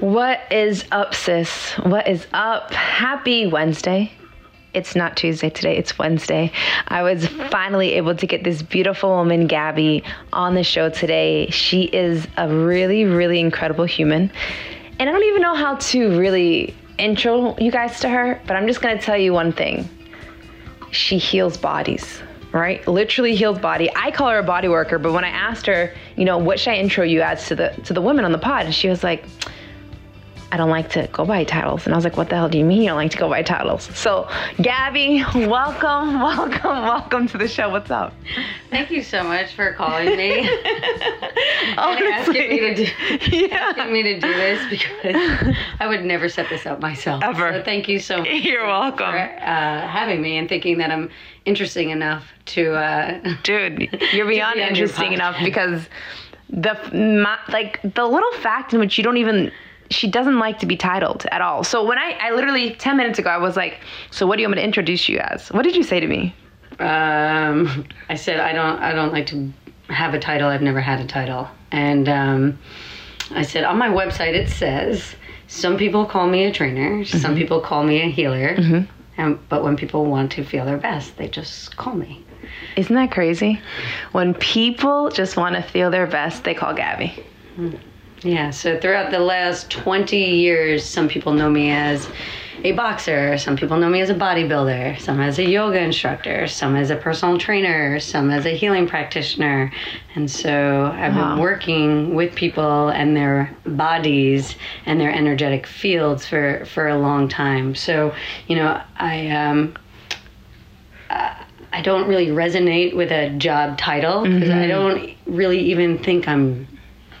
What is up, sis? What is up? Happy Wednesday. It's not Tuesday today, it's Wednesday. I was finally able to get this beautiful woman, Gabby, on the show today. She is a really, really incredible human. And I don't even know how to really intro you guys to her, but I'm just gonna tell you one thing she heals bodies right literally heals body i call her a body worker but when i asked her you know what should i intro you as to the to the women on the pod and she was like I don't like to go by titles. And I was like, what the hell do you mean you don't like to go by titles? So, Gabby, welcome, welcome, welcome to the show. What's up? Thank you so much for calling me. and asking me to do, yeah. asking me to do this because I would never set this up myself. Ever. So thank you so much. You're welcome. For uh, having me and thinking that I'm interesting enough to. Uh, Dude, you're beyond be interesting enough because the my, like the little fact in which you don't even she doesn't like to be titled at all. So when I I literally 10 minutes ago I was like, "So what do you want me to introduce you as?" What did you say to me? um, I said I don't. I don't like to have a title. I've never had a title. And um, I said on my website it says some people call me a trainer. Some people call me a healer. And, but when people want to feel their best, they just call me. Isn't that crazy? When people just want to feel their best, they call Gabby. Yeah, so throughout the last 20 years, some people know me as a boxer, some people know me as a bodybuilder, some as a yoga instructor, some as a personal trainer, some as a healing practitioner. And so I've Wow. been working with people and their bodies and their energetic fields for, for a long time. So, you know, I um, I don't really resonate with a job title because I don't really even think I'm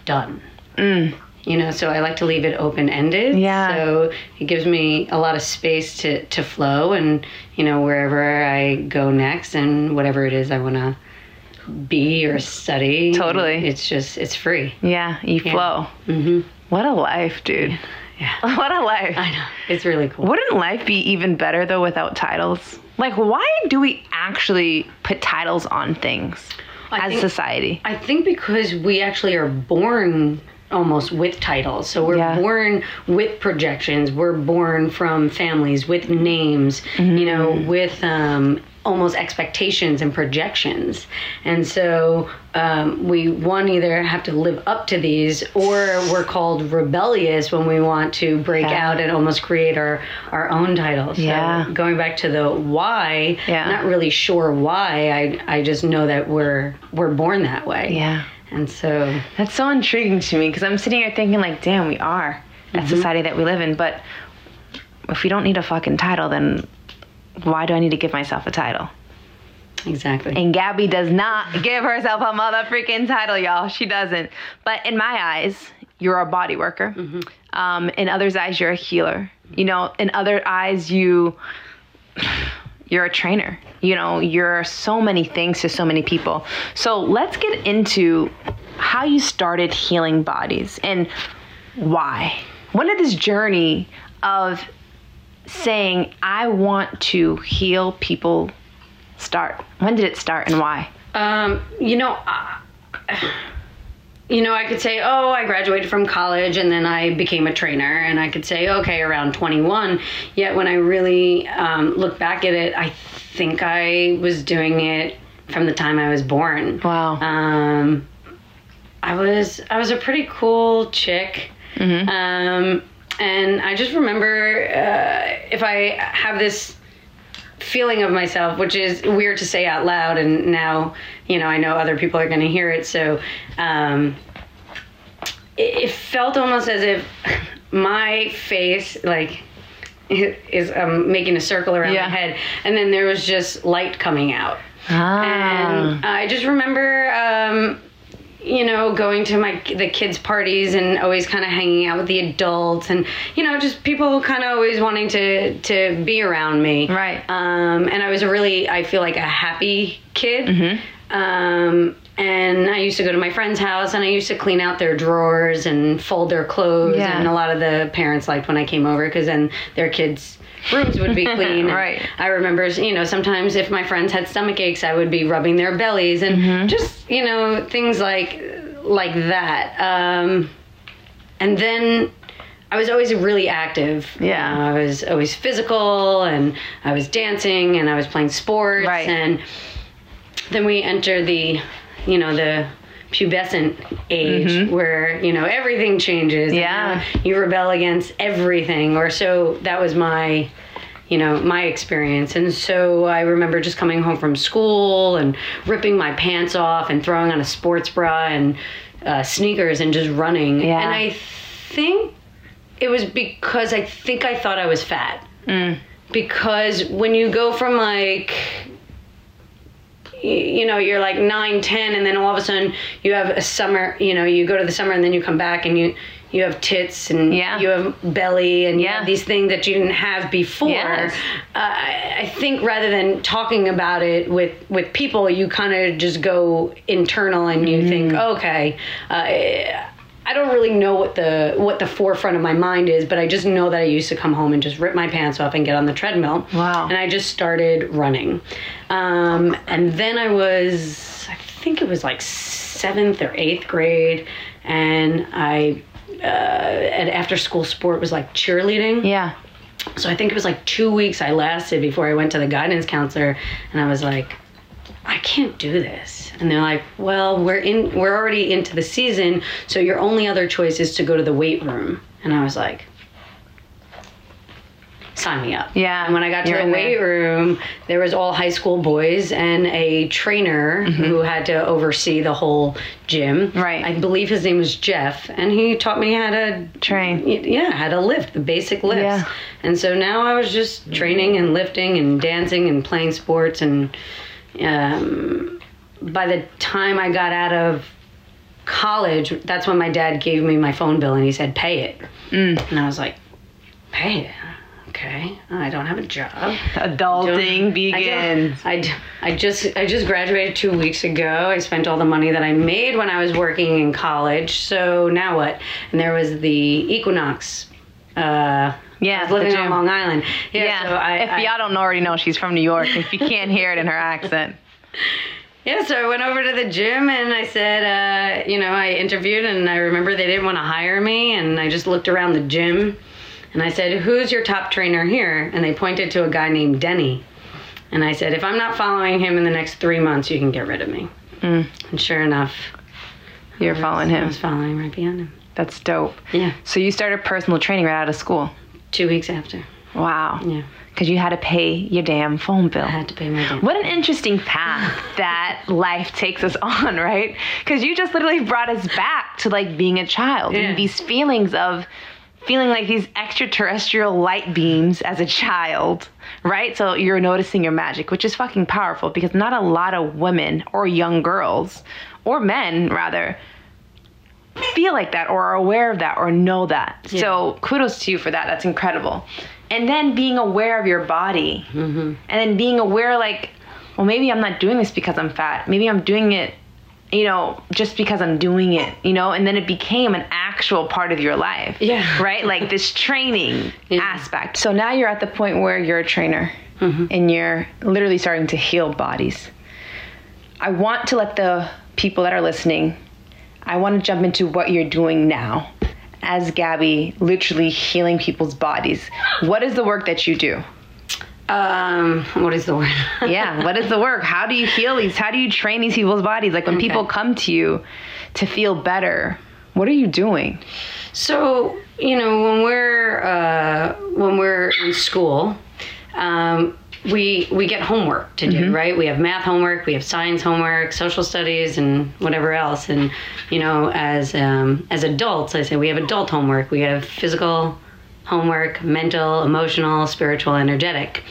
done. You know, so I like to leave it open ended. Yeah. So it gives me a lot of space to, to flow and, you know, wherever I go next and whatever it is I want to be or study. Totally. It's just, it's free. Yeah, you flow. mm-hmm. What a life, dude. Yeah. What a life. I know. It's really cool. Wouldn't life be even better though without titles? Like, why do we actually put titles on things I as think- society? I think because we actually are born almost with titles. So we're Yeah. born with projections. We're born from families with names, you know, with um, almost expectations and projections. And so um, we, one, either have to live up to these or we're called rebellious when we want to break Yeah. out and almost create our, our own titles. Yeah. Going back to the why, Yeah. not really sure why. I, I just know that we're, we're born that way. Yeah. And so, That's so intriguing to me because I'm sitting here thinking, like, damn, we are that society that we live in. But if we don't need a fucking title, then why do I need to give myself a title? exactly. And Gabby does not give herself a mother freaking title, y'all. She doesn't. But in my eyes, you're a body worker. Um, in others' eyes, you're a healer. You know, in other eyes, you you're a trainer. You know, you're so many things to so many people. So let's get into how you started healing bodies and why. When did this journey of saying I want to heal people start? When did it start and why? Um, you know, uh, you know, I could say, oh, I graduated from college and then I became a trainer, and I could say, okay, around 21. Yet when I really um, look back at it, I think I was doing it from the time I was born. Wow. Um, I was I was a pretty cool chick. Um, and I just remember uh, if I have this feeling of myself, which is weird to say out loud, and now you know I know other people are going to hear it. So um, it, it felt almost as if my face, like, is um, making a circle around Yeah. my head, and then there was just light coming out. Ah. And I just remember, um, you know, going to my the kids' parties and always kind of hanging out with the adults, and you know, just people kind of always wanting to to be around me. Right. Um, and I was a really, I feel like a happy kid. Um, and I used to go to my friend's house and I used to clean out their drawers and fold their clothes. Yeah. And a lot of the parents liked when I came over because then their kids' rooms would be clean. And Right. I remember, you know, sometimes if my friends had stomach aches, I would be rubbing their bellies and just, you know, things like like that. Um, and then I was always really active. Yeah. You know, I was always physical and I was dancing and I was playing sports Right. and then we enter the you know the pubescent age where you know everything changes Mm-hmm. Yeah. you rebel against everything or so that was my you know my experience and so i remember just coming home from school and ripping my pants off and throwing on a sports bra and uh, sneakers and just running Yeah. and i think it was because i think i thought i was fat Mm. because when you go from like you know you're like 9 10 and then all of a sudden you have a summer you know you go to the summer and then you come back and you you have tits and Yeah. you have belly and Yeah. have these things that you didn't have before Yes. uh, I, think rather than talking about it with with people you kind of just go internal and you think Mm-hmm. okay uh, I don't really know what the what the forefront of my mind is, but I just know that I used to come home and just rip my pants off and get on the treadmill. Wow. And I just started running, um, and then I was I think it was like seventh or eighth grade, and I uh, at after school sport was like cheerleading. Yeah. So I think it was like two weeks I lasted before I went to the guidance counselor, and I was like, I can't do this. And they're like, Well, we're in, we're already into the season, so your only other choice is to go to the weight room. And I was like, Sign me up. Yeah, And when I got to the weight there. room, there was all high school boys and a trainer Mm-hmm. who had to oversee the whole gym. Right. I believe his name was Jeff, and he taught me how to Train. yeah, how to lift the basic lifts. Yeah. And so now I was just training and lifting and dancing and playing sports. And um, by the time I got out of college, that's when my dad gave me my phone bill and he said, pay it. Mm. And I was like, pay it? Okay, I don't have a job. Adulting begins. I, d- I just I just graduated two weeks ago. I spent all the money that I made when I was working in college. So now what? And there was the Equinox. Uh, Yeah, I was living on. Long Island. Yeah. Yeah. So I, if I- y'all don't already know, she's from New York. If you can't hear it in her accent. Yeah, so I went over to the gym and I said, uh, you know, I interviewed and I remember they didn't want to hire me and I just looked around the gym and I said, who's your top trainer here? And they pointed to a guy named Denny. And I said, if I'm not following him in the next three months, you can get rid of me. Mm. And sure enough, You're following him. I was following right behind him. That's dope. Yeah, So you started personal training right out of school. Two weeks after. Wow. Yeah, Because you had to pay your damn phone bill. I had to pay my debt. What an interesting path that life takes us on, right? Because you just literally brought us back to like being a child Yeah. and these feelings of feeling like these extraterrestrial light beams as a child, right? So you're noticing your magic, which is fucking powerful because not a lot of women or young girls or men rather feel like that or are aware of that or know that. So kudos to you for that. That's incredible. And then being aware of your body mm-hmm. and then being aware like well maybe i'm not doing this because i'm fat maybe i'm doing it you know just because i'm doing it you know and then it became an actual part of your life Yeah. right like this training Yeah. aspect so now you're at the point where you're a trainer mm-hmm. and you're literally starting to heal bodies i want to let the people that are listening i want to jump into what you're doing now as gabby literally healing people's bodies. What is the work that you do? Um, what is the work? yeah what is the work? How do you heal these? How do you train these people's bodies? Like when Okay. people come to you to feel better what are you doing? So you know when we're uh, when we're in school, um, we we get homework to do, right? We have math homework, we have science homework, social studies, and whatever else. And you know, as um, as adults, I say we have adult homework. We have physical homework, mental, emotional, spiritual, energetic.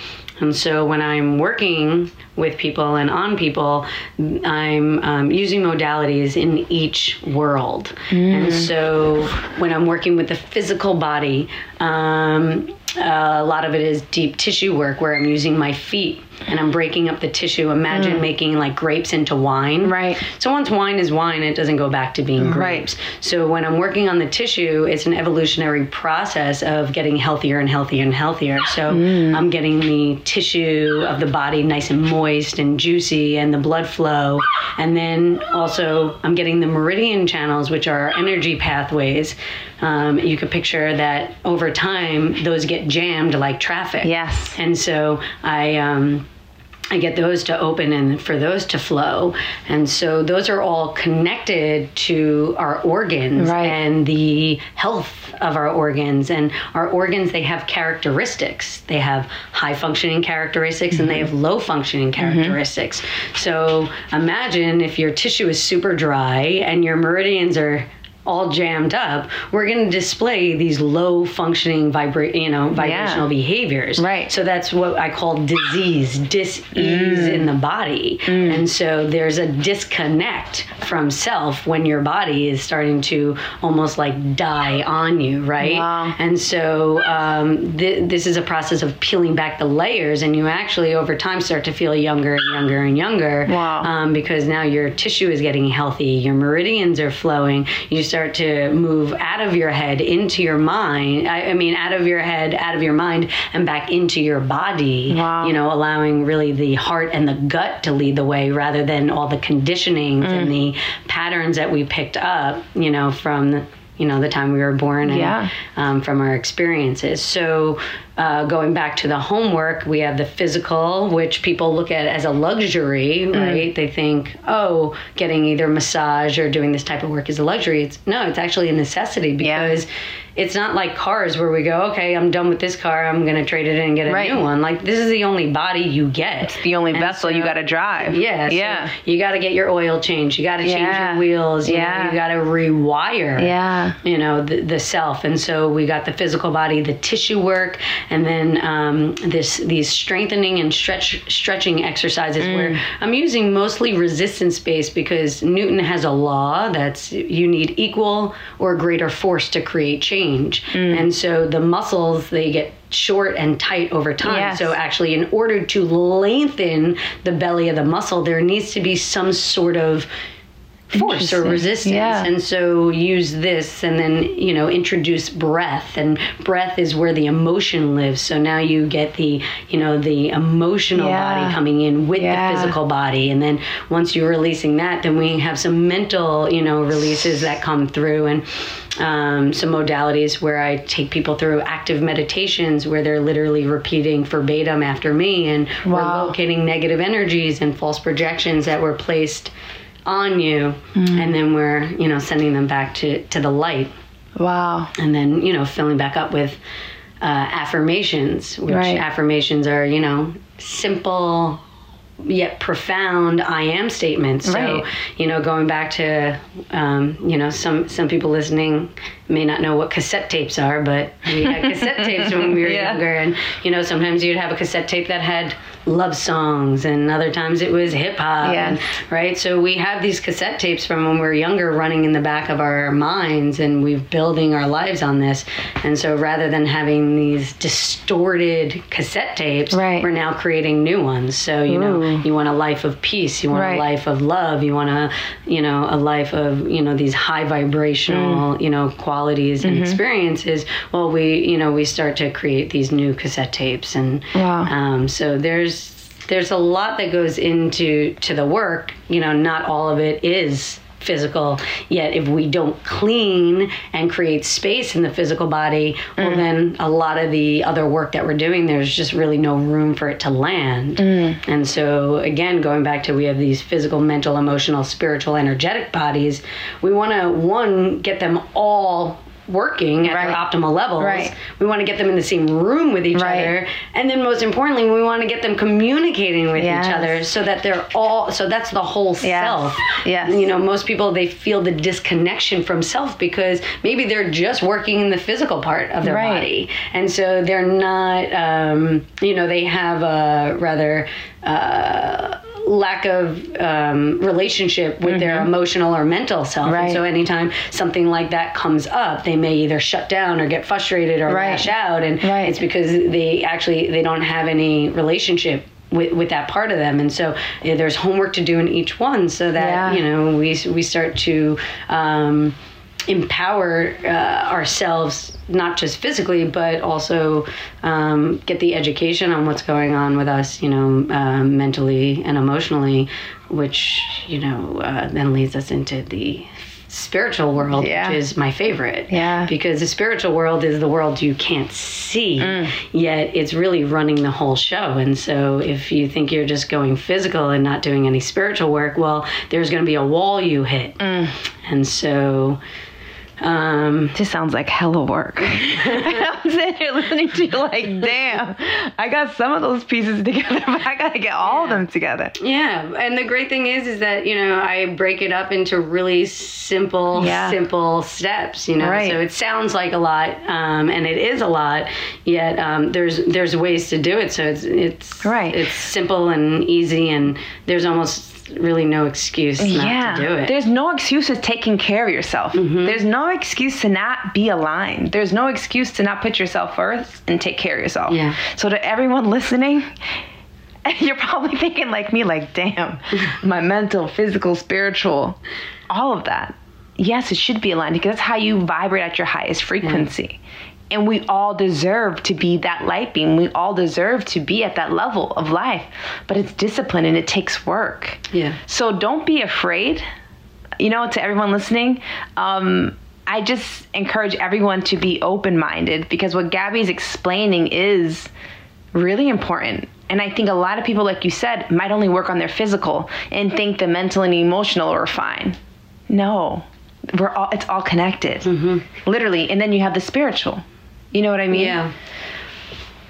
And so when I'm working with people and on people, I'm um, using modalities in each world. And so when I'm working with the physical body, um, uh, a lot of it is deep tissue work where I'm using my feet and I'm breaking up the tissue. Imagine mm. making like grapes into wine. Right. So once wine is wine, it doesn't go back to being mm-hmm. grapes. Right. So when I'm working on the tissue, it's an evolutionary process of getting healthier and healthier and healthier. So mm. I'm getting the tissue of the body nice and moist and juicy and the blood flow. And then also I'm getting the meridian channels, which are energy pathways. Um, you could picture that over time, those get jammed like traffic. Yes. And so I um, I get those to open and for those to flow. And so those are all connected to our organs Right. and the health of our organs. And our organs, they have characteristics. They have high functioning characteristics and they have low functioning characteristics. So imagine if your tissue is super dry and your meridians are all jammed up, we're going to display these low functioning vibra- you know, vibrational behaviors. Right. So that's what I call disease, dis-ease Mm. in the body. And so there's a disconnect from self when your body is starting to almost like die on you, right? Wow. And so um, th- this is a process of peeling back the layers, and you actually over time start to feel younger and younger and younger. Wow. Um, because now your tissue is getting healthy, your meridians are flowing. You start to move out of your head into your mind. I, I mean, out of your head, out of your mind, and back into your body. Wow. You know, allowing really the heart and the gut to lead the way rather than all the conditioning Mm. and the patterns that we picked up. You know, from the, you know the time we were born and Yeah. um, from our experiences. So, uh, going back to the homework, we have the physical, which people look at as a luxury, Mm. right? They think, oh, getting either massage or doing this type of work is a luxury. It's no, it's actually a necessity Yeah. because it's not like cars where we go, okay, I'm done with this car, I'm going to trade it in and get a Right. new one. Like this is the only body you get. The only And vessel you got to drive. yeah, so Yeah. you got to get your oil changed. You got to change Yeah. your wheels. You Yeah. know, you got to rewire Yeah. you know the, the self and so we got the physical body the tissue work and then um, this these strengthening and stretch stretching exercises Mm. where i'm using mostly resistance based because newton has a law that's you need equal or greater force to create change Mm. and so the muscles they get short and tight over time Yes. so actually in order to lengthen the belly of the muscle there needs to be some sort of force or resistance Yeah. and so use this and then you know introduce breath and breath is where the emotion lives so now you get the you know the emotional Yeah. body coming in with Yeah. the physical body and then once you're releasing that then we have some mental you know releases that come through and um, some modalities where I take people through active meditations where they're literally repeating verbatim after me and Wow. we're locating negative energies and false projections that were placed on you Mm. and then we're you know sending them back to to the light Wow. and then you know filling back up with uh, affirmations which Right. affirmations are you know simple yet profound I am statements. So, Right. you know, going back to, um, you know, some some people listening may not know what cassette tapes are, but we had cassette tapes when we were Yeah. younger, and you know, sometimes you'd have a cassette tape that had love songs, and other times it was hip hop, Yeah. and- right? So we have these cassette tapes from when we were younger running in the back of our minds, and we're building our lives on this. And so rather than having these distorted cassette tapes, Right. we're now creating new ones. So you know, Ooh. you want a life of peace, you want Right. a life of love, you want a, you know, a life of you know these high vibrational, Mm. you know, qualities Mm-hmm. and experiences. Well, we you know we start to create these new cassette tapes, and Wow. um, so there's there's a lot that goes into to the work. You know, not all of it is physical yet if we don't clean and create space in the physical body well Mm. then a lot of the other work that we're doing there's just really no room for it to land Mm. and so again going back to we have these physical mental emotional spiritual energetic bodies we want to one get them all working at Right. their optimal levels Right. we want to get them in the same room with each Right. other and then most importantly we want to get them communicating with Yes. each other so that they're all so that's the whole Yes. self Yes. you know most people they feel the disconnection from self because maybe they're just working in the physical part of their body and so they're not um, you know they have a rather uh, lack of um, relationship with their emotional or mental self Mm-hmm. Right. and so anytime something like that comes up they may either shut down or get frustrated or Right. lash out and Right. it's because they actually they don't have any relationship with, with that part of them and so there's homework to do in each one so that Yeah. you know we we start to um, empower uh, ourselves not just physically but also um, get the education on what's going on with us you know um, mentally and emotionally which you know uh, then leads us into the spiritual world Yeah. which is my favorite. Yeah. because the spiritual world is the world you can't see yet it's really running the whole show. And so if you think you're just going physical and not doing any spiritual work well there's going to be a wall you hit. And so um This sounds like hella work. I'm sitting here listening to you like, damn, I got some of those pieces together, but I gotta get all of them together. yeah and the great thing is is that you know i break it up into really simple Yeah. simple steps you know Right. so it sounds like a lot um, and it is a lot yet um, there's there's ways to do it so it's it's Right. it's simple and easy and there's almost really no excuse not yeah. to do it There's no excuse to taking care of yourself. Mm-hmm. There's no excuse to not be aligned. There's no excuse to not put yourself first and take care of yourself. Yeah. So to everyone listening, you're probably thinking like me, like, damn, my mental, physical, spiritual, all of that. Yes, it should be aligned because that's how you vibrate at your highest frequency. And we all deserve to be that light beam. We all deserve to be at that level of life. But it's discipline and it takes work. yeah So don't be afraid. You know, to everyone listening, um, I just encourage everyone to be open minded because what Gabby's explaining is really important. And I think a lot of people, like you said, might only work on their physical and think the mental and emotional are fine. No, we're all it's all connected, literally. And then you have the spiritual. You know what I mean? yeah.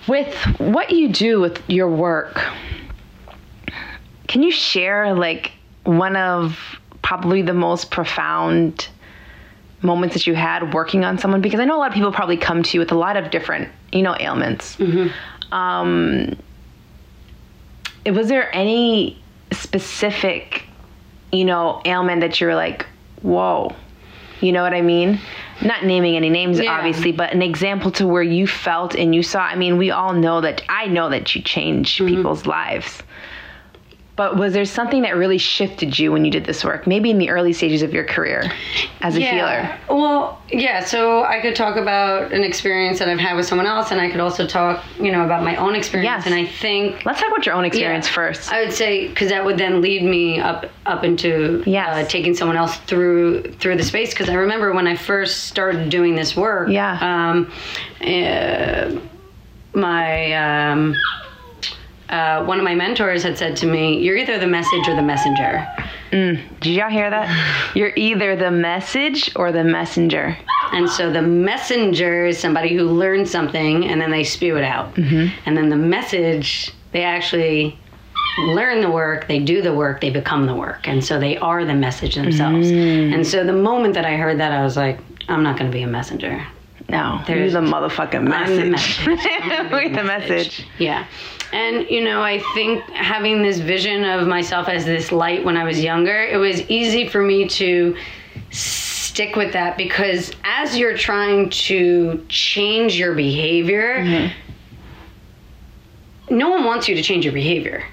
With what you do with your work can you share like one of probably the most profound moments that you had working on someone? Because i know a lot of people probably come to you with a lot of different you know ailments. Um was there any specific you know ailment that you were like whoa you know what i mean not naming any names Yeah. obviously but an example to where you felt and you saw i mean we all know that i know that you change mm-hmm. people's lives but was there something that really shifted you when you did this work maybe in the early stages of your career as a healer Well, yeah. So I could talk about an experience that I've had with someone else, and I could also talk, you know, about my own experience. Yes. And I think let's talk about your own experience Yeah. first I would say because that would then lead me up up into Yes. uh, taking someone else through through the space. Because I remember when I first started doing this work. Yeah. Um, uh, my um, uh, one of my mentors had said to me, "You're either the message or the messenger." did y'all hear that you're either the message or the messenger And so the messenger is somebody who learns something and then they spew it out. Mm-hmm. And then the message, they actually learn the work, they do the work, they become the work. And so they are the message themselves. Mm. And so the moment that I heard that, I was like, I'm not going to be a messenger. No There's- the motherfucking message message. Gonna the message Yeah. And, you know, I think having this vision of myself as this light when I was younger, it was easy for me to stick with that because as you're trying to change your behavior, Mm-hmm. no one wants you to change your behavior.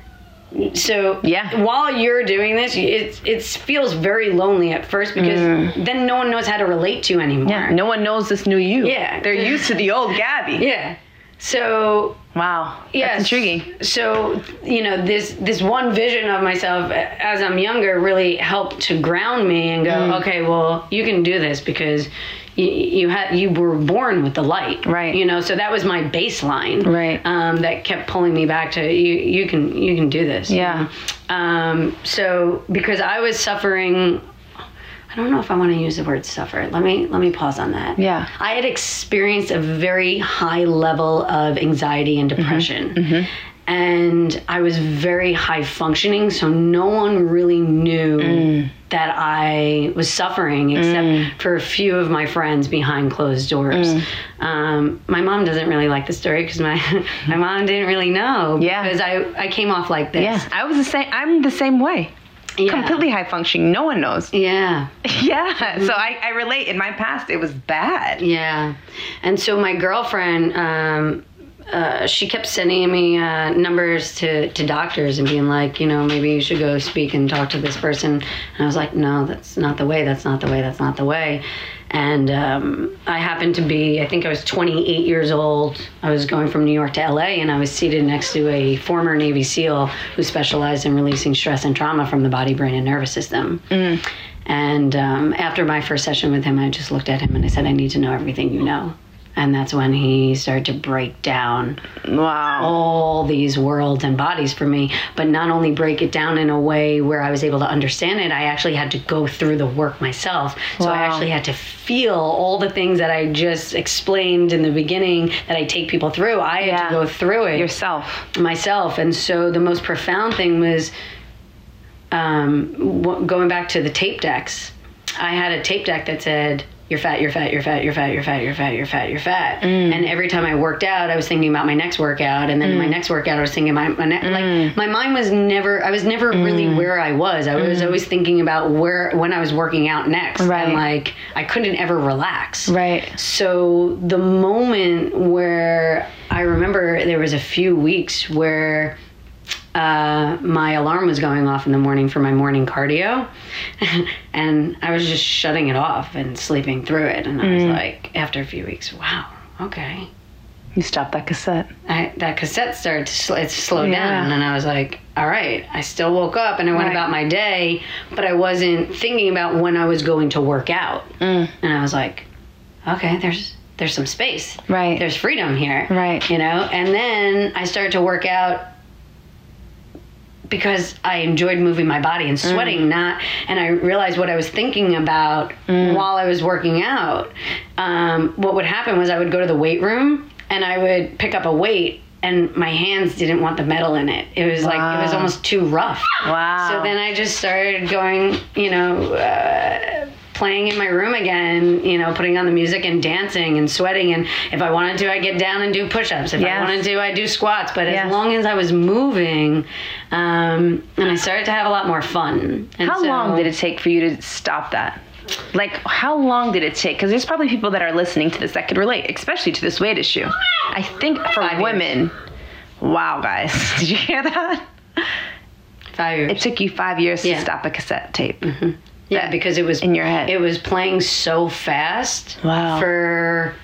So Yeah. while you're doing this, it it feels very lonely at first because then no one knows how to relate to you anymore. Mm. yeah no one knows this new you Yeah. they're used to the old gabby Yeah. So wow Yes. that's intriguing So you know this this one vision of myself as I'm younger really helped to ground me and go, Mm. okay, well you can do this because you you had you were born with the light, Right. You know, so that was my baseline, Right. Um, that kept pulling me back to you. You can you can do this, Yeah. Um, so because I was suffering. I don't know if I want to use the word suffer. Let me let me pause on that. Yeah. I had experienced a very high level of anxiety and depression. And I was very high functioning, so no one really knew that I was suffering except for a few of my friends behind closed doors. Um, my mom doesn't really like the story because my, my mom didn't really know Yeah. because I, I came off like this. yeah i was the same i'm the same way Yeah. completely high functioning no one knows Yeah. yeah so I, I relate in my past it was bad Yeah. And so my girlfriend, um, uh, she kept sending me uh, numbers to, to doctors and being like, you know, maybe you should go speak and talk to this person. And I was like, no, that's not the way. That's not the way. That's not the way. And um, I happened to be, I think I was 28 years old. I was going from New York to LA, and I was seated next to a former Navy SEAL who specialized in releasing stress and trauma from the body, brain, and nervous system. And um, after my first session with him, I just looked at him and I said, I need to know everything you know. And that's when he started to break down Wow. all these worlds and bodies for me, but not only break it down in a way where I was able to understand it, I actually had to go through the work myself. So I actually had to feel all the things that I just explained in the beginning that I take people through. I had to go through it Yourself. myself. And so the most profound thing was um, w- going back to the tape decks. I had a tape deck that said, you're fat, you're fat, you're fat, you're fat, you're fat, you're fat, you're fat, you're fat. Mm. And every time I worked out, I was thinking about my next workout. And then in my mm. next workout, I was thinking about my, ne- like, mm. my mind was never, I was never really where I was. I was always thinking about where, when I was working out next. Right. And like, I couldn't ever relax. Right. So the moment where I remember there was a few weeks where uh, my alarm was going off in the morning for my morning cardio, and I was just shutting it off and sleeping through it. And I was like, after a few weeks, wow, okay. You stopped that cassette. I, that cassette started to sl- it slowed Yeah. down, and I was like, all right. I still woke up and I went Right. about my day, but I wasn't thinking about when I was going to work out. Mm. And I was like, okay, there's there's some space Right. there's freedom here Right. you know and then i started to work out because i enjoyed moving my body and sweating Mm. not and i realized what i was thinking about while i was working out. Um, what would happen was i would go to the weight room and i would pick up a weight and my hands didn't want the metal in it. It was like it was almost too rough. Wow. so then I just started going, you know, uh, playing in my room again, you know, putting on the music and dancing and sweating. And if I wanted to, I'd get down and do push ups. If Yes. I wanted to, I'd do squats. But Yes. as long as I was moving, um, and I started to have a lot more fun. And How so- long did it take for you to stop that? Like, how long did it take? Because there's probably people that are listening to this that could relate, especially to this weight issue. I think for Five years. women, wow, guys, did you hear that? Five years. It took you five years Yeah. to stop a cassette tape. Yeah, because it was in your head. It was playing so fast Wow. for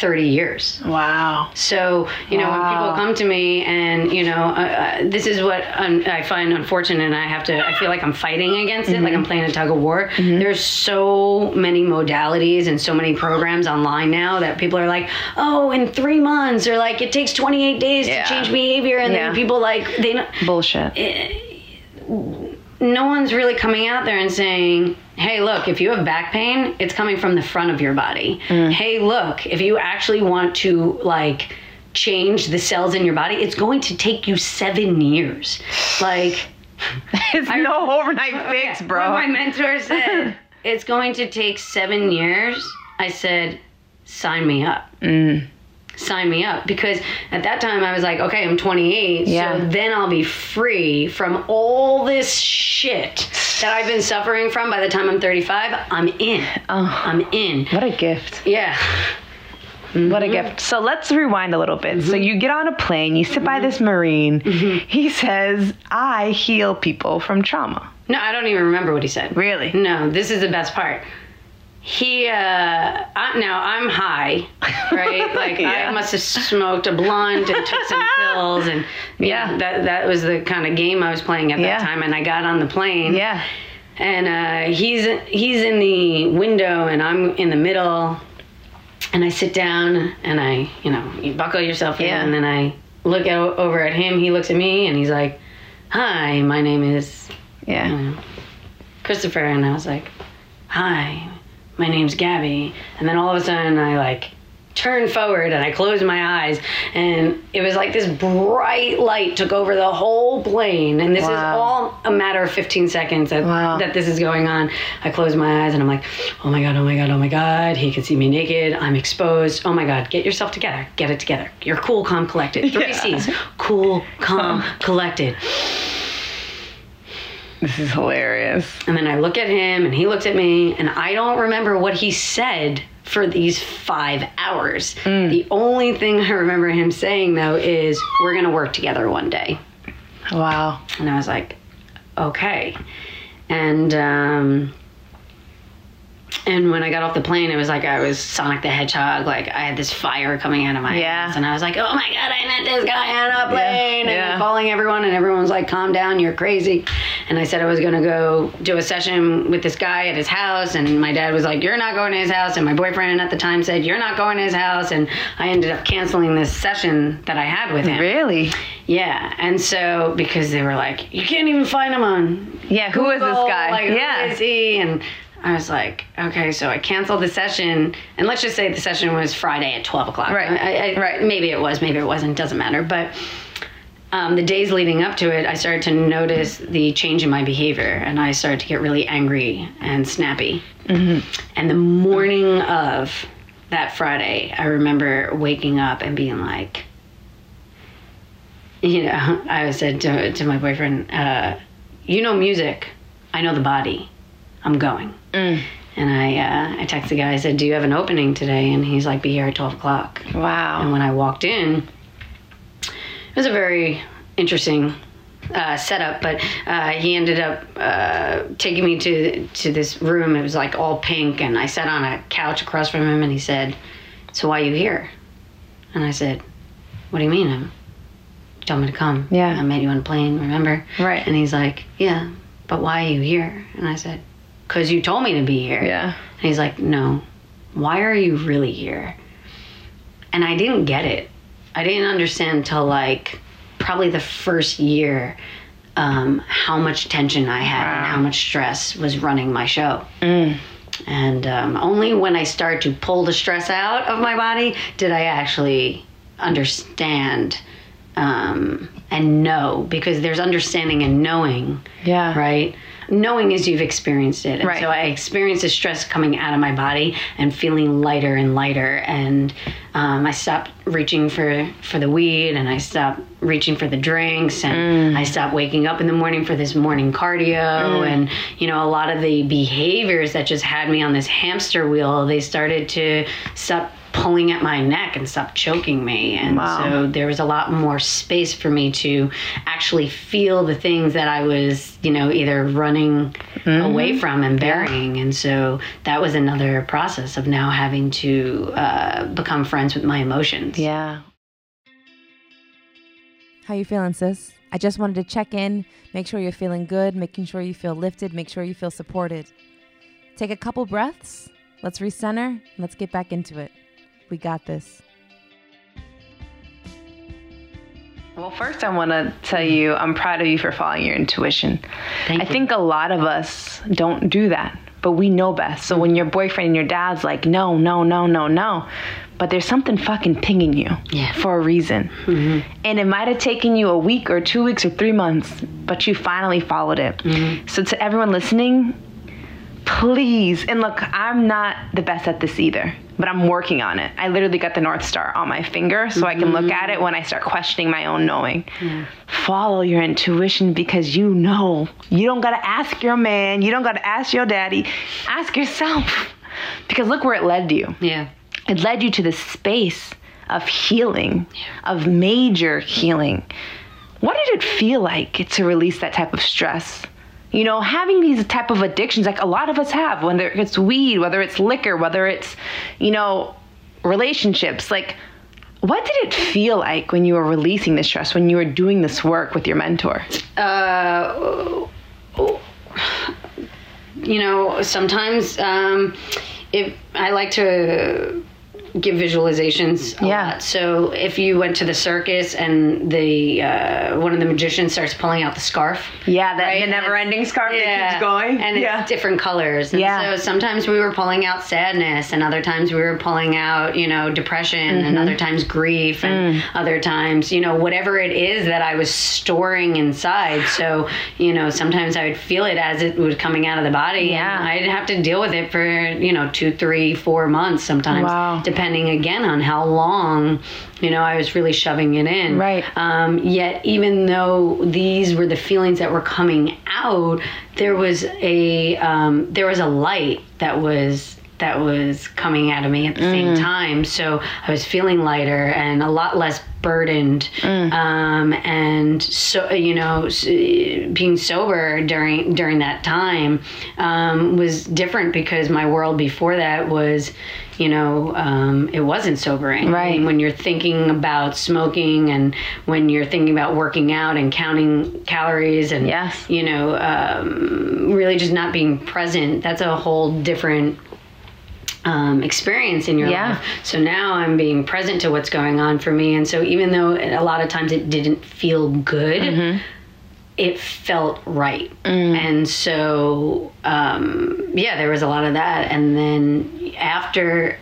30 years. Wow. So, you know, when people come to me and, you know, uh, uh, this is what um, I find unfortunate and I have to, I feel like I'm fighting against it, like I'm playing a tug of war. There's so many modalities and so many programs online now that people are like, oh, in three months, or like it takes 28 days Yeah. to change behavior. And Yeah. then people like, they don't, Bullshit. No one's really coming out there and saying, hey, look, if you have back pain, it's coming from the front of your body. Hey, look, if you actually want to, like, change the cells in your body, it's going to take you seven years. Like, it's no overnight fix, bro. My mentor said, it's going to take seven years, I said, sign me up. Mm. Sign me up because at that time I was like, okay, I'm 28, Yeah. so then I'll be free from all this shit that I've been suffering from. By the time I'm 35, I'm in. Oh. I'm in. What a gift. Yeah. What a mm-hmm. gift. So let's rewind a little bit. So mm-hmm. you get on a plane, you sit by mm-hmm. this Marine. He says, I heal people from trauma. No, I don't even remember what he said. Really? No, this is the best part. He, uh, I, now I'm high, right? Like Yeah. I must have smoked a blunt and took some pills, and yeah, that that was the kind of game I was playing at Yeah. that time. And I got on the plane, Yeah. and uh, he's he's in the window, and I'm in the middle, and I sit down, and I, you know, you buckle yourself in, Yeah. and then I look out, over at him. He looks at me, and he's like, "Hi, my name is." Yeah. Mm. Christopher, and I was like, "Hi, my name's Gabby." And then all of a sudden, I like turned forward and I closed my eyes, and it was like this bright light took over the whole plane. And this is all a matter of 15 seconds that, Wow. that this is going on. I closed my eyes and I'm like, "Oh my god, oh my god, oh my god!" He can see me naked. I'm exposed. Oh my god, get yourself together. Get it together. You're cool, calm, collected. Three Yeah. C's: cool, calm, collected. This is hilarious. And then I look at him and he looks at me and I don't remember what he said for these five hours. The only thing I remember him saying though is, we're going to work together one day. Wow. And I was like, okay. And, um, and when I got off the plane, it was like I was Sonic the Hedgehog. Like I had this fire coming out of my Yeah. hands, and I was like, "Oh my god, I met this guy on a plane!" And yeah. I'm calling everyone, and everyone was like, "Calm down, you're crazy." And I said I was gonna go do a session with this guy at his house, and my dad was like, "You're not going to his house," and my boyfriend at the time said, "You're not going to his house," and I ended up canceling this session that I had with him. Really? Yeah, and so because they were like, "You can't even find him on Yeah, who is this guy? Like, yeah. who is he? And I was like, okay, so I canceled the session, and let's just say the session was Friday at twelve o'clock. Right, I, I, right. Maybe it was, maybe it wasn't. Doesn't matter. But um, the days leading up to it, I started to notice the change in my behavior, and I started to get really angry and snappy. Mm-hmm. And the morning of that Friday, I remember waking up and being like, you know, I said to, to my boyfriend, uh, you know music, I know the body, I'm going. Mm. And I, uh, I texted the guy, I said, do you have an opening today? And he's like, be here at 12 o'clock. Wow. And when I walked in, it was a very interesting uh, setup, but uh, he ended up uh, taking me to to this room. It was like all pink, and I sat on a couch across from him, and he said, "So why are you here?" And I said, "What do you mean? I'm, you told me to come. Yeah. I met you on a plane. Remember?" Right. And he's like, "Yeah, but why are you here?" And I said, "Cause you told me to be here." Yeah. And he's like, No, why are you really here? And I didn't get it. I didn't understand until like probably the first year um, how much tension I had and how much stress was running my show. Mm. And um, only when I started to pull the stress out of my body did I actually understand um, and know because there's understanding and knowing Yeah. right? Knowing as you've experienced it. And Right. so I experienced the stress coming out of my body and feeling lighter and lighter. And um, I stopped reaching for, for the weed and I stopped reaching for the drinks and I stopped waking up in the morning for this morning cardio. And, you know, a lot of the behaviors that just had me on this hamster wheel, they started to stop pulling at my neck and stop choking me. And Wow. so there was a lot more space for me to actually feel the things that I was, you know, either running away from and burying. And so that was another process of now having to uh, become friends with my emotions. Yeah. How you feeling, sis? I just wanted to check in, make sure you're feeling good, making sure you feel lifted, make sure you feel supported. Take a couple breaths. Let's recenter. and Let's get back into it. We got this. Well, first, I want to tell you I'm proud of you for following your intuition. Thank I you. think a lot of us don't do that, but we know best. So when your boyfriend and your dad's like, no, no, no, no, no, but there's something fucking pinging you Yeah. for a reason. Mm-hmm. And it might have taken you a week or two weeks or three months, but you finally followed it. Mm-hmm. So to everyone listening, please, and look, I'm not the best at this either, but I'm working on it. I literally got the North Star on my finger so I can look at it when I start questioning my own knowing. Follow your intuition because you know. You don't gotta ask your man, you don't gotta ask your daddy, ask yourself. Because look where it led you. Yeah. It led you to this space of healing, of major healing. What did it feel like to release that type of stress? You know, having these type of addictions, like a lot of us have, whether it's weed, whether it's liquor, whether it's, you know, relationships, like what did it feel like when you were releasing the stress, when you were doing this work with your mentor? Uh, you know, sometimes um, if I like to give visualizations Yeah. lot. So if you went to the circus and the uh, one of the magicians starts pulling out the scarf, Yeah, that Right, the never ending scarf that keeps going. and yeah. it's different colors. And Yeah. So sometimes we were pulling out sadness, and other times we were pulling out, you know, depression, Mm-hmm. and other times grief, and Mm. other times, you know, whatever it is that I was storing inside. So, you know, sometimes I would feel it as it was coming out of the body. Yeah. And I'd have to deal with it for, you know, two, three, four months sometimes, Wow. depending depending again on how long, you know, I was really shoving it in. Right. Um, yet, even though these were the feelings that were coming out, there was a um, there was a light that was that was coming out of me at the same time. So I was feeling lighter and a lot less burdened. Um, and so you know, being sober during during that time um, was different because my world before that was. You know, um, it wasn't sobering. Right. I mean, when you're thinking about smoking and when you're thinking about working out and counting calories and Yes. you know um, really just not being present that's a whole different um, experience in your Yeah. life so now i'm being present to what's going on for me and so even though a lot of times it didn't feel good Mm-hmm. it felt right Mm. and so um, yeah there was a lot of that and then after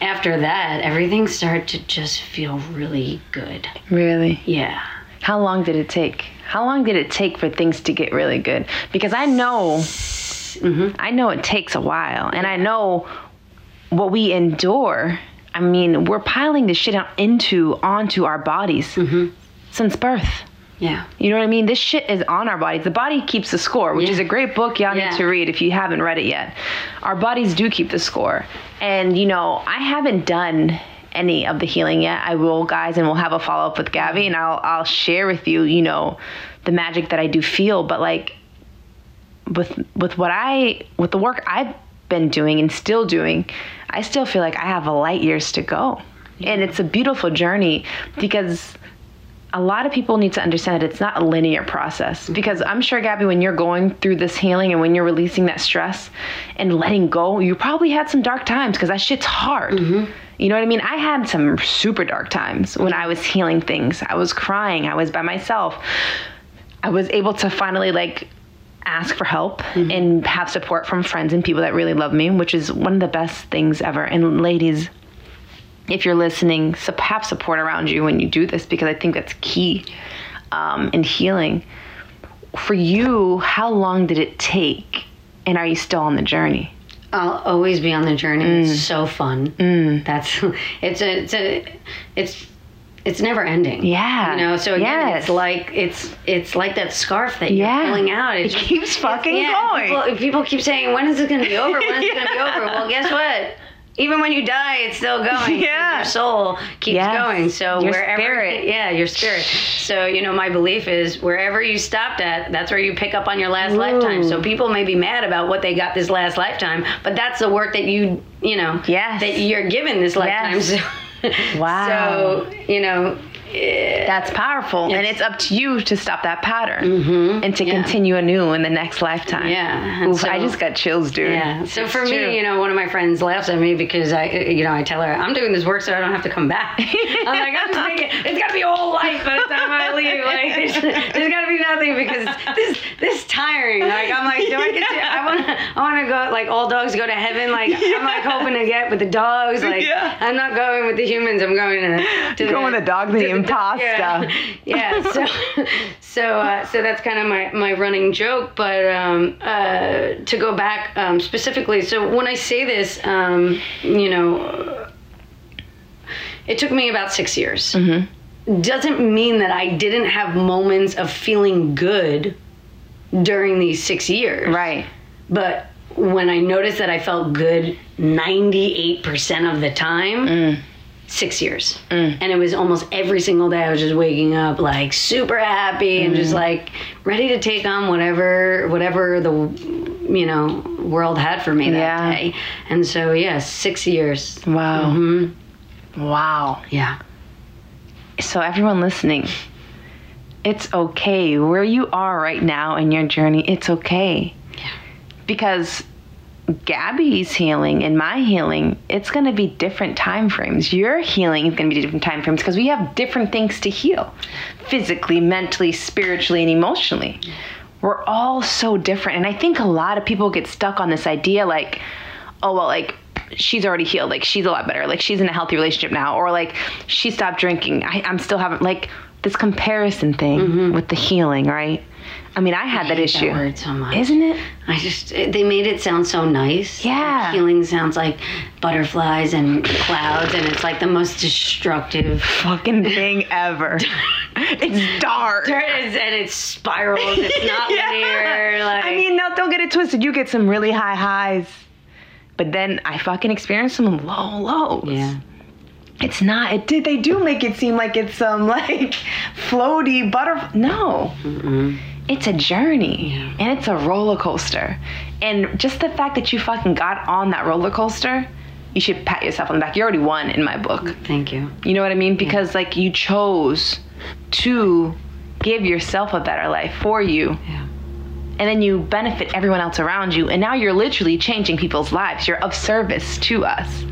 after that everything started to just feel really good Really? yeah How long did it take? How long did it take for things to get really good? Because I know, I know it takes a while, and I know what we endure. I mean, we're piling this shit out into onto our bodies mm-hmm. since birth. yeah You know what I mean? This shit is on our bodies. The body keeps the score, which Yeah. is a great book y'all Yeah. need to read if you haven't read it yet. Our bodies do keep the score. And, you know, I haven't done any of the healing yet. I will, guys, and we'll have a follow up with Gabby and I'll I'll share with you, you know, the magic that I do feel. But like with with what I with the work I've been doing and still doing, I still feel like I have a light years to go. And it's a beautiful journey because a lot of people need to understand that it's not a linear process. Because I'm sure Gabby when you're going through this healing and when you're releasing that stress and letting go you probably had some dark times because that shit's hard. Mm-hmm. You know what I mean? I had some super dark times when I was healing things. I was crying. I was by myself. I was able to finally like ask for help and have support from friends and people that really love me which is one of the best things ever and ladies if you're listening, have support around you when you do this because I think that's key um, in healing. For you, how long did it take, and are you still on the journey? I'll always be on the journey. Mm. It's so fun. That's it's a it's a it's it's never ending. Yeah. You know, so again, Yes. it's like it's it's like that scarf that you're Yeah. pulling out. It keeps fucking yeah, going. People, people keep saying, "When is it going to be over? When is it going to be over?" Well, guess what? Even when you die, it's still going. Yeah. Your soul keeps Yes. going. So Your wherever, spirit. yeah, your spirit. So you know, my belief is wherever you stopped at, that's where you pick up on your last lifetime. So people may be mad about what they got this last lifetime, but that's the work that you, you know, Yes. that you're given this lifetime. Yes. So, Wow. So you know, eh, That's powerful, and It's- up to you to stop that pattern and to yeah. continue anew in the next lifetime. Yeah, Oof, I just got chills, dude. Yeah. So It's for true. me, you know, one of my friends laughs at me because I, you know, I tell her I'm doing this work so I don't have to come back. I'm like, I'm just making. It's got to be a whole life by the time I leave. Like, there's, there's got to be nothing because this this tiring. Like, I'm like, do I get to? I want to. I want to go. Like, all dogs go to heaven. Like, I'm like hoping to get with the dogs. Like, Yeah. I'm not going with the humans. I'm going to. To Going with the dog, the to dog- Yeah. yeah. So, so, uh, so that's kind of my my running joke. But um, uh, to go back um, specifically, so when I say this, um, you know, it took me about six years. Mm-hmm. Doesn't mean that I didn't have moments of feeling good during these six years. Right. But when I noticed that I felt good 98% of the time, six years. And it was almost every single day I was just waking up like super happy and just like ready to take on whatever whatever the you know world had for me that Yeah. day. And so yeah, six years. Wow. Mm-hmm. Wow. Yeah. So, everyone listening, it's okay where you are right now in your journey. It's okay. Because Gabby's healing and my healing, it's going to be different time frames. Your healing is going to be different time frames because we have different things to heal physically, mentally, spiritually, and emotionally. We're all so different. And I think a lot of people get stuck on this idea like, oh, well, like, she's already healed. Like, she's a lot better. Like, she's in a healthy relationship now. Or, like, she stopped drinking. I, I'm still having, like, this comparison thing mm-hmm. with the healing, right? I mean, I had that hate issue. That word so much. Isn't it? I just they made it sound so nice. Yeah. Like healing sounds like butterflies and clouds, and it's like the most destructive. Fucking thing ever. it's dark. It's, and it's spirals. It's not Yeah. linear. Like I mean, no, don't get it twisted. You get some really high highs, but then I fucking experienced some low lows. yeah. It's not. It did. They do make it seem like it's some like floaty butterfly. No, Mm-mm. It's a journey Yeah. and it's a roller coaster. And just the fact that you fucking got on that roller coaster, you should pat yourself on the back. You already won in my book. Thank you. You know what I mean? Because like you chose to give yourself a better life for you. Yeah. And then you benefit everyone else around you. And now you're literally changing people's lives. You're of service to us,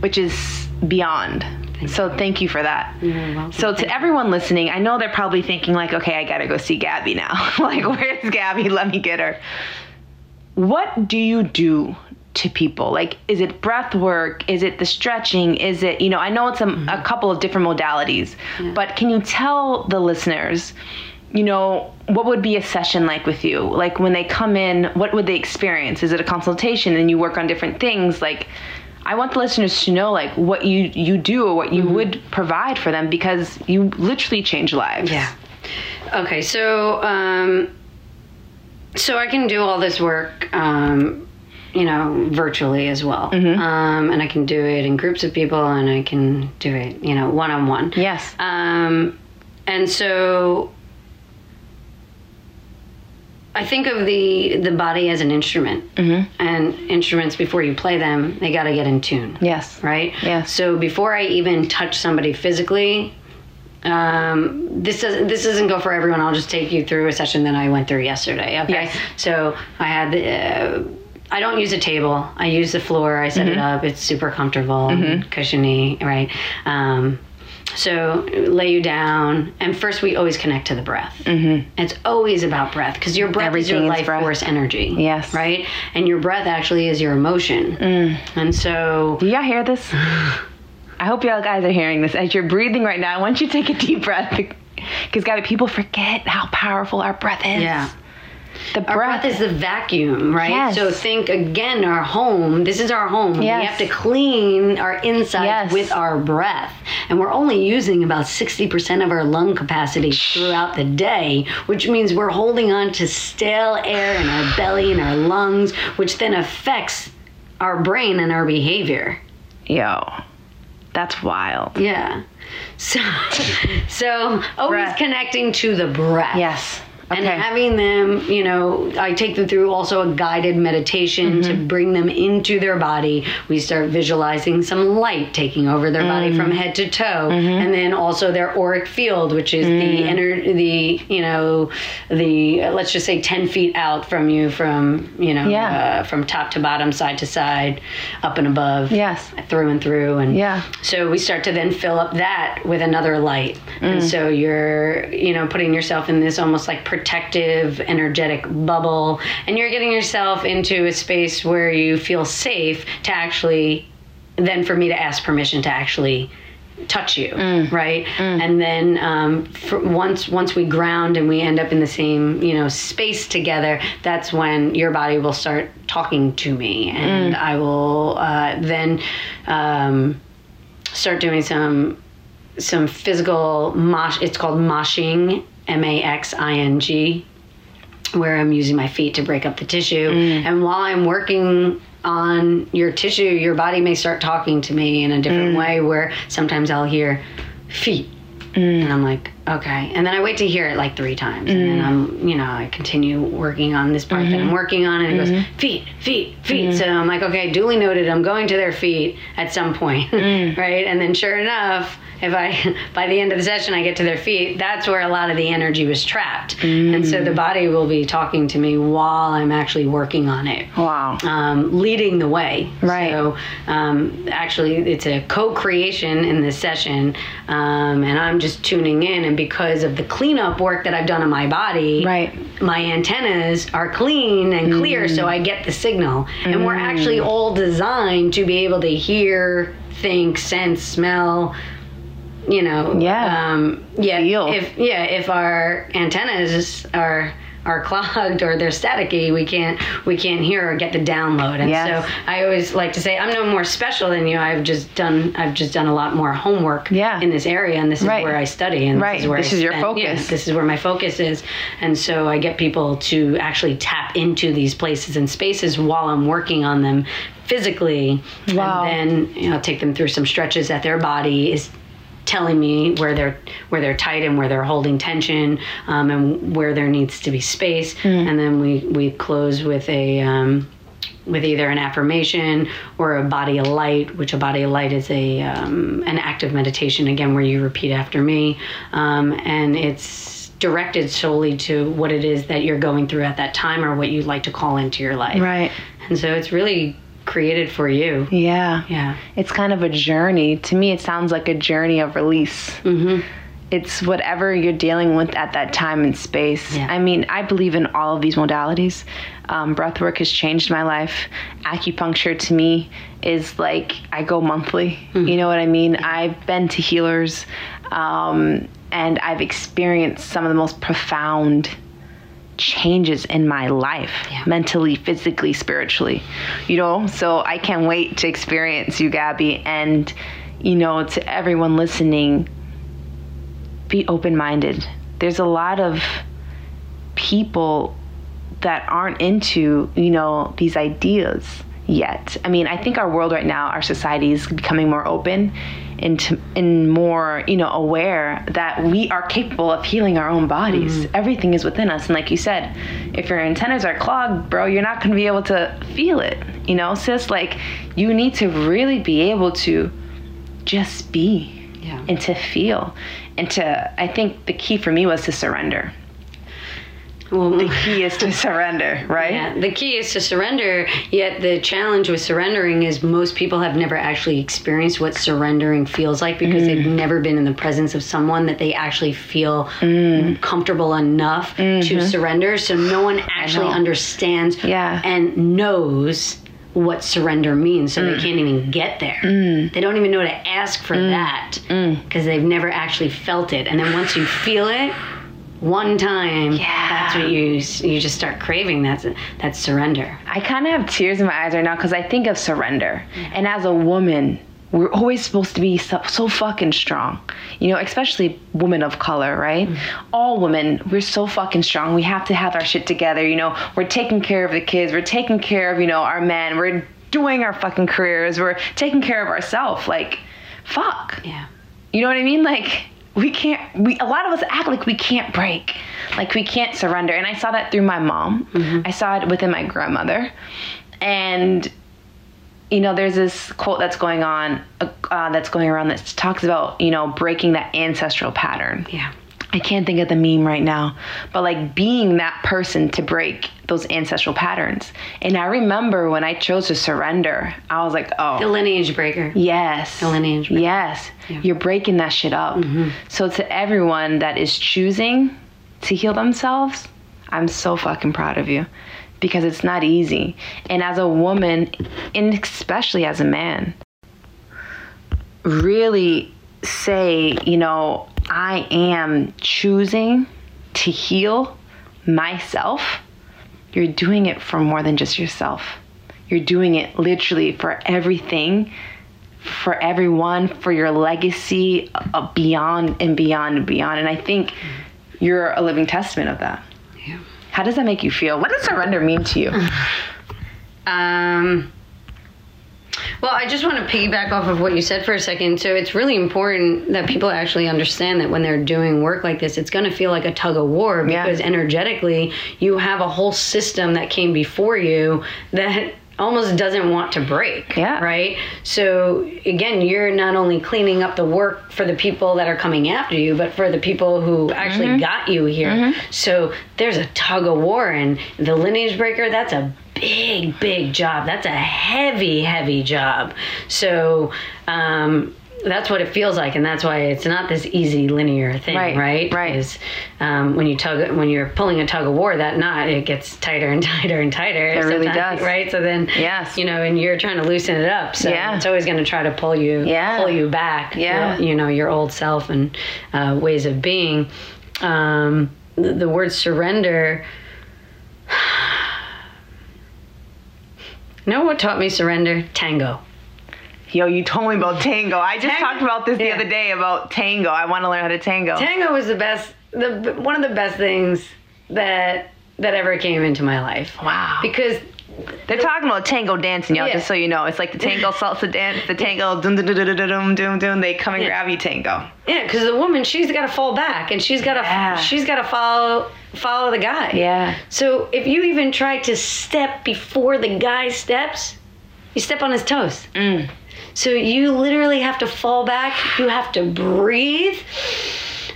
which is beyond. So thank you for that. So to everyone listening, I know they're probably thinking like, okay, I gotta go see Gabby now. like, where's Gabby? Let me get her. What do you do to people? Like, is it breath work? Is it the stretching? Is it, you know, I know it's a, a couple of different modalities, but can you tell the listeners, you know, what would be a session like with you? Like when they come in, what would they experience? Is it a consultation and you work on different things? Like, I want the listeners to know like what you you do or what you would provide for them because you literally change lives. Yeah. Okay, so um, so I can do all this work, um, you know, virtually as well, um, and I can do it in groups of people, and I can do it, you know, one on one. Yes. Um, and so I think of the the body as an instrument, Mhm. and instruments before you play them, they got to get in tune Yes. right? Yes. So before I even touch somebody physically, um, this doesn't this doesn't go for everyone. I'll just take you through a session that I went through yesterday. Okay. Yes. So I had the. Uh, I don't use a table. I use the floor. I set it Mm-hmm. up. It's super comfortable, and cushiony, right? Um, so lay you down, and first we always connect to the breath. Mm-hmm. It's always about breath because your breath is your Everything is life force energy. Yes. Right, and your breath actually is your emotion. Mm. And so Do y'all hear this? I hope y'all guys are hearing this. As you're breathing right now, I want you to take a deep breath because, Gabby, people forget how powerful our breath is. Yeah. The Our breath, breath is the vacuum, right? Yes. So think again, our home. This is our home. Yes. We have to clean our inside Yes. with our breath. And we're only using about 60% of our lung capacity throughout the day, which means we're holding on to stale air in our belly and our lungs, which then affects our brain and our behavior. Yo, that's wild. Yeah. So, so always Breath. connecting to the breath. Yes. And having them, you know, I take them through also a guided meditation to Mm-hmm. bring them into their body. We start visualizing some light taking over their body Mm. from head to toe, Mm-hmm. and then also their auric field, which is Mm. the inner, the you know, the uh, let's just say ten feet out from you, from you know, Yeah. uh, from top to bottom, side to side, up and above, Yes. through and through, and Yeah. so we start to then fill up that with another light. And Mm. so you're, you know, putting yourself in this almost like protective, energetic bubble. And you're getting yourself into a space where you feel safe to actually, then for me to ask permission to actually touch you right? And then um, once once we ground and we end up in the same you know space together that's when your body will start talking to me. And i will uh, then um, start doing some some physical mosh it's called moshing m-a-x-i-n-g where i'm using my feet to break up the tissue. Mm. And while i'm working on your tissue your body may start talking to me in a different mm. way where sometimes i'll hear feet. Mm. And i'm like okay. And then i wait to hear it like three times. And then i'm you know i continue working on this part that i'm mm-hmm. working on and it goes mm-hmm. feet feet feet. Mm-hmm. So i'm like okay duly noted. I'm going to their feet at some point. Right? And then sure enough if I by the end of the session I get to their feet, that's where a lot of the energy was trapped, and so the body will be talking to me while I'm actually working on it Wow. um, leading the way. Right. So um, actually, it's a co-creation in this session, um, and I'm just tuning in. And because of the cleanup work that I've done on my body, Right. my antennas are clean and clear, so I get the signal. And we're actually all designed to be able to hear, think, sense, smell. You know, Yeah. um, yeah. If yeah, if our antennas are are clogged or they're staticky, we can't we can't hear or get the download. And Yes. so I always like to say I'm no more special than you. I've just done I've just done a lot more homework Yeah. in this area, and this is Right. where I study, and Right. this is where This I is your spend- yeah, focus. this is where my focus is, and so I get people to actually tap into these places and spaces while I'm working on them physically, Wow. and then you know take them through some stretches that their body is telling me where they're where they're tight and where they're holding tension um, and where there needs to be space. And then we we close with a um, with either an affirmation or a body of light which a body of light is a um, an active meditation again where you repeat after me. Um, and it's directed solely to what it is that you're going through at that time or what you'd like to call into your life. Right. and so it's really created for you Yeah. yeah It's kind of a journey. To me, it sounds like a journey of release. mm-hmm. It's whatever you're dealing with at that time and space. Yeah. I mean, I believe in all of these modalities. Um, breathwork has changed my life. Acupuncture to me is like I go monthly. You know what I mean? I've been to healers um, and I've experienced some of the most profound changes in my life Yeah. mentally physically spiritually you know? So i can't wait to experience you gabby and you know to everyone listening be open-minded. There's a lot of people that aren't into you know these ideas yet. I mean i think our world right now our society is becoming more open and, to, and more you know aware that we are capable of healing our own bodies. Mm-hmm. Everything is within us. And like you said if your antennas are clogged bro you're not going to be able to feel it you know? Sis like you need to really be able to just be Yeah. and to feel. And to i think the key for me was to surrender well, the key is to surrender right Yeah, the key is to surrender. Yet the challenge with surrendering is most people have never actually experienced what surrendering feels like because Mm. they've never been in the presence of someone that they actually feel Mm. comfortable enough to surrender. So no one actually Mm-hmm. understands Yeah. and knows what surrender means. So Mm. they can't even get there. They don't even know to ask for that because they've never actually felt it. And then once you feel it. One time, Yeah. that's what you you just start craving. That's that's surrender. I kind of have tears in my eyes right now because I think of surrender. And as a woman, we're always supposed to be so, so fucking strong. You know, especially women of color, right? Mm-hmm. All women, we're so fucking strong. We have to have our shit together. You know, we're taking care of the kids, we're taking care of, you know, our men, we're doing our fucking careers, we're taking care of ourselves. Like, fuck. Yeah. You know what I mean? Like we can't we a lot of us act like we can't break. Like we can't surrender. And I saw that through my mom. I saw it within my grandmother. And you know, there's this quote that's going on, uh, that's going around that talks about, you know, breaking that ancestral pattern. Yeah. I can't think of the meme right now, but like being that person to break those ancestral patterns. And I remember when I chose to surrender, I was like, oh, The lineage breaker. Yes. The lineage breaker. Yes. You're breaking that shit up. Mm-hmm. So to everyone that is choosing to heal themselves, I'm so fucking proud of you because it's not easy. And as a woman, and especially as a man, really say, you know, I am choosing to heal myself. You're doing it for more than just yourself. You're doing it literally for everything, for everyone, for your legacy uh, beyond and beyond and beyond. And I think you're a living testament of that. Yeah. How does that make you feel? What does surrender mean to you? Um, well, I just want to piggyback off of what you said for a second. So it's really important that people actually understand that when they're doing work like this, it's going to feel like a tug of war Yeah. because energetically, you have a whole system that came before you that almost doesn't want to break. Yeah. Right. So again, you're not only cleaning up the work for the people that are coming after you, but for the people who actually got you here. So there's a tug of war, and the lineage breaker. That's a big, big job. That's a heavy, heavy job. So. Um, that's what it feels like, and that's why it's not this easy linear thing, Right, right? right. Is um, when you tug, when you're pulling a tug of war, that knot it gets tighter and tighter and tighter. It really does. right? So then, Yes. you know, and you're trying to loosen it up, so Yeah. it's always going to try to pull you, Yeah. pull you back, Yeah. you know, your old self and uh, ways of being. Um, the, the word surrender You know what taught me surrender? Tango. Yo, you told me about tango. I just tango? talked about this the yeah. other day about tango. I want to learn how to tango. Tango was the best, the one of the best things that that ever came into my life. Wow. Because they're talking about tango dancing, y'all. Yeah. Just so you know, it's like the tango salsa dance, the tango dum dum dum dum dum dum dum. They come and yeah. grab you tango. Yeah, because the woman she's got to fall back, and she's got to yeah. she's got to follow follow the guy. Yeah. So if you even try to step before the guy steps, you step on his toes. Mm. So you literally have to fall back. You have to breathe.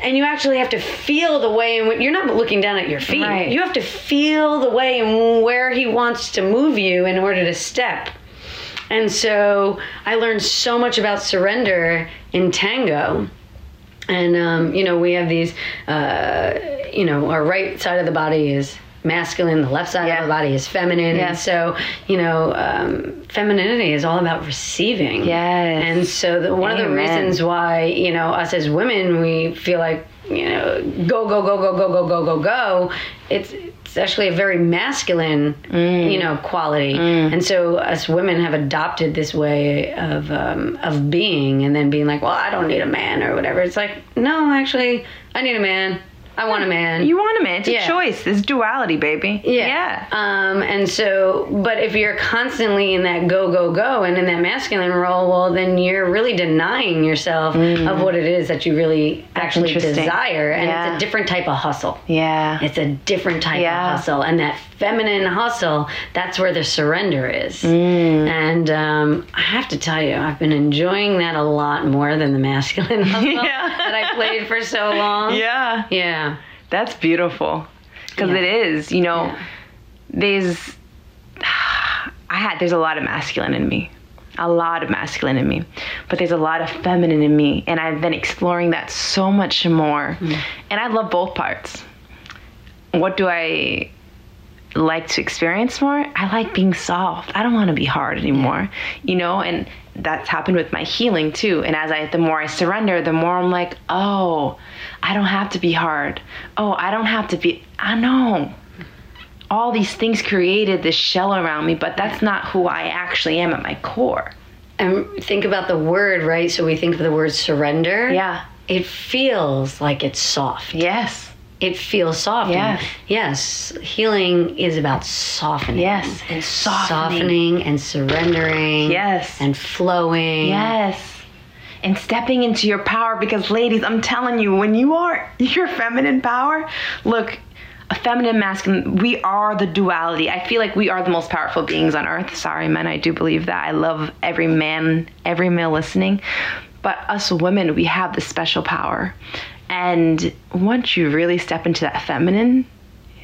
And you actually have to feel the way in which you're not looking down at your feet. Right. You have to feel the way and where he wants to move you in order to step. And so I learned so much about surrender in tango. And, um, you know, we have these, uh, you know, our right side of the body is masculine, the left side Yeah. of the body is feminine. Yeah. And so, you know, um, femininity is all about receiving. Yes. And so, the, one of the reasons why, you know, us as women, we feel like, you know, go, go, go, go, go, go, go, go, go, it's, it's actually a very masculine, Mm. you know, quality. And so, us women have adopted this way of, um, of being and then being like, well, I don't need a man or whatever. It's like, no, actually, I need a man. I want a man. You want a man. It's Yeah. a choice. It's duality, baby. Yeah. yeah. Um, and so, but if you're constantly in that go, go, go and in that masculine role, well, then you're really denying yourself of what it is that you really actually desire. And Yeah. it's a different type of hustle. Yeah. It's a different type of hustle. And that feminine hustle, that's where the surrender is. Mm. And um, I have to tell you, I've been enjoying that a lot more than the masculine hustle Yeah. that I played for so long. yeah. Yeah. That's beautiful. Because Yeah. it is, you know, Yeah. there's, I had, there's a lot of masculine in me. A lot of masculine in me. But there's a lot of feminine in me. And I've been exploring that so much more. Hmm. And I love both parts. What do I like to experience more? I like being soft. I don't want to be hard anymore, you know, and that's happened with my healing too. And as I, the more I surrender, the more I'm like, oh, I don't have to be hard. Oh, I don't have to be, I know. All these things created this shell around me, but that's not who I actually am at my core. And think about the word, right? So we think of the word surrender. Yeah. It feels like it's soft. Yes. It feels soft. Yeah. And yes. Healing is about softening. Yes. And softening. Softening and surrendering. Yes. And flowing. Yes. And stepping into your power because, ladies, I'm telling you, when you are your feminine power, look, a feminine, masculine, we are the duality. I feel like we are the most powerful beings on earth. Sorry, men, I do believe that. I love every man, every male listening. But us women, we have this special power. And once you really step into that feminine,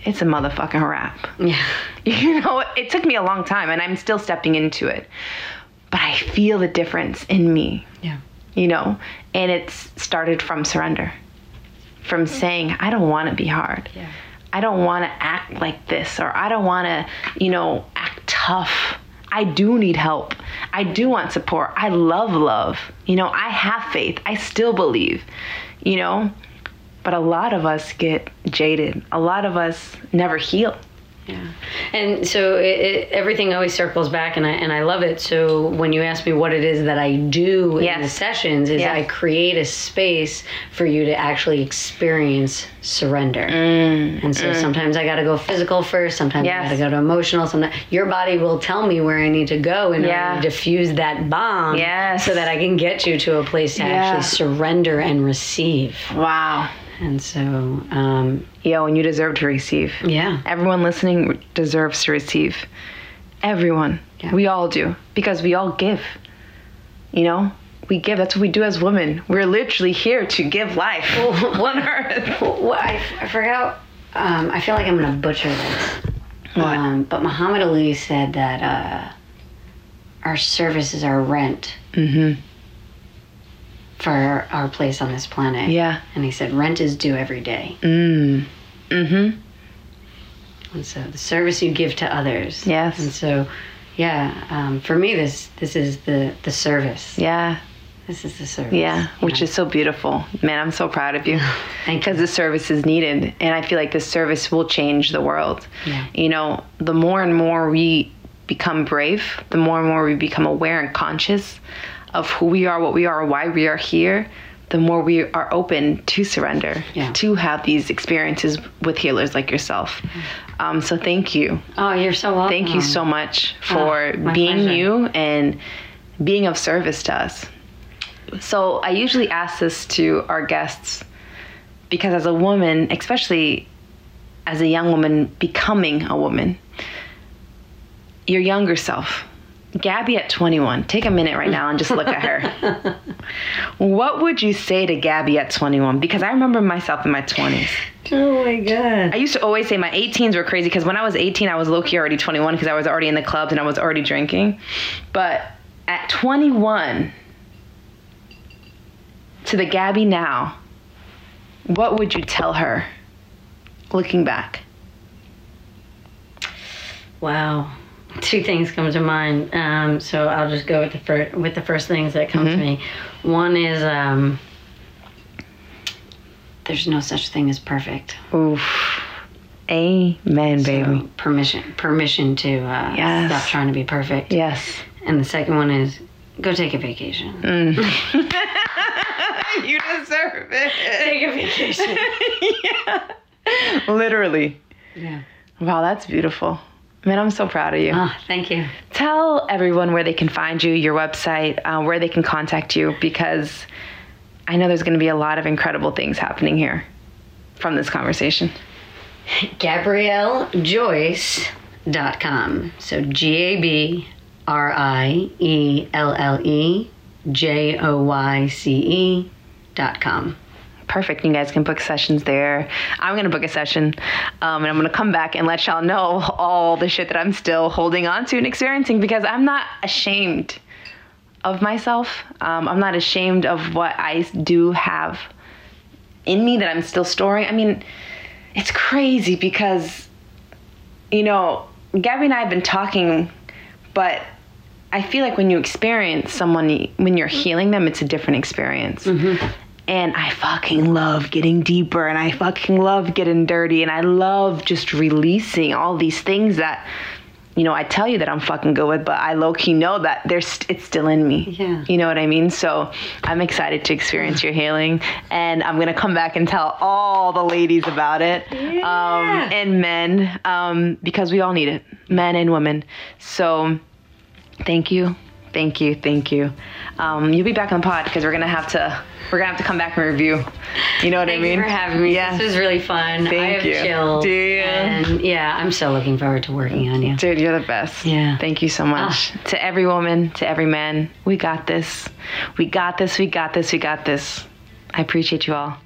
it's a motherfucking wrap. Yeah. You know, it took me a long time and I'm still stepping into it. But I feel the difference in me, Yeah. You know, and it's started from surrender. From saying, I don't want to be hard. Yeah. I don't want to act like this or I don't want to, you know, act tough. I do need help. I do want support. I love love. You know, I have faith. I still believe, you know, but a lot of us get jaded. A lot of us never heal. Yeah, and so it, it, everything always circles back, and I and I love it. So when you ask me what it is that I do in the sessions, is Yes. I create a space for you to actually experience surrender. and so sometimes I got to go physical first. Sometimes Mm. Yes. I got to go to emotional. Sometimes your body will tell me where I need to go in Yeah. order to diffuse that bomb, Yes. so that I can get you to a place to Yeah. actually surrender and receive. Wow. And so, um, Yo, and you deserve to receive. yeah, Everyone listening deserves to receive. Everyone. Yeah. We all do. Because we all give. You know? We give. That's what we do as women. We're literally here to give life on earth. Well, I, I forgot. Um, I feel like I'm going to butcher this. What? Um, but Muhammad Ali said that uh, our service is our rent Mm-hmm. For our, place on this planet. Yeah. And he said rent is due every day. Mm. Mm-hmm. And so the service you give to others. Yes. And so, yeah, um, for me, this this is the the service. Yeah. This is the service. Yeah, which is so beautiful. Man, I'm so proud of you. Thank Because the service is needed. And I feel like the service will change the world. Yeah. You know, the more and more we become brave, the more and more we become aware and conscious of who we are, what we are, why we are here, the more we are open to surrender, Yeah. to have these experiences with healers like yourself. Um, so thank you. Oh, you're so welcome. Thank you so much for Oh, being pleasure. you and being of service to us. So, I usually ask this to our guests because, as a woman, especially as a young woman becoming a woman, your younger self, Gabby at 21, take a minute right now and just look at her. what would you say to Gabby at 21? Because I remember myself in my 20s. Oh my god. I used to always say my 18s were crazy because when I was 18, I was low key already 21 because I was already in the clubs and I was already drinking. But at 21, to the Gabby now, what would you tell her looking back? Wow. Two things come to mind. Um, so I'll just go with the first with the first things that come to me. One is um, there's no such thing as perfect. Oof. Amen, baby. So permission permission to uh, Yes. stop trying to be perfect. Yes. And the second one is go take a vacation. you deserve it. Take a vacation. yeah. Literally. yeah. Wow, that's beautiful. Man, I'm so proud of you. Oh, thank you. Tell everyone where they can find you, your website, uh, where they can contact you, because I know there's going to be a lot of incredible things happening here from this conversation. GabrielleJoyce.com. So G A B R I E L L E J O Y C E dot com. Perfect. You guys can book sessions there. I'm going to book a session um, and I'm going to come back and let y'all know all the shit that I'm still holding on to and experiencing because I'm not ashamed of myself. Um, I'm not ashamed of what I do have in me that I'm still storing. I mean, it's crazy because, you know, Gabby and I have been talking, but I feel like when you experience someone, when you're healing them, it's a different experience. And I fucking love getting deeper and I fucking love getting dirty and I love just releasing all these things that, you know, I tell you that I'm fucking good with, but I low key know that there's it's still in me. Yeah. You know what I mean? So I'm excited to experience your healing and I'm gonna come back and tell all the ladies about it. Um, and men, um, because we all need it. Men and women. So thank you. Thank you, thank you. Um, you'll be back on the pod because we're gonna have to we're gonna have to come back and review. You know what I mean? Thank you for having me. Yeah. This was really fun. I Thank have you. chills. Do you? And yeah, I'm so looking forward to working on you. Dude, you're the best. Yeah. Thank you so much. To every woman, to every man, we got this. We got this, we got this, we got this. I appreciate you all.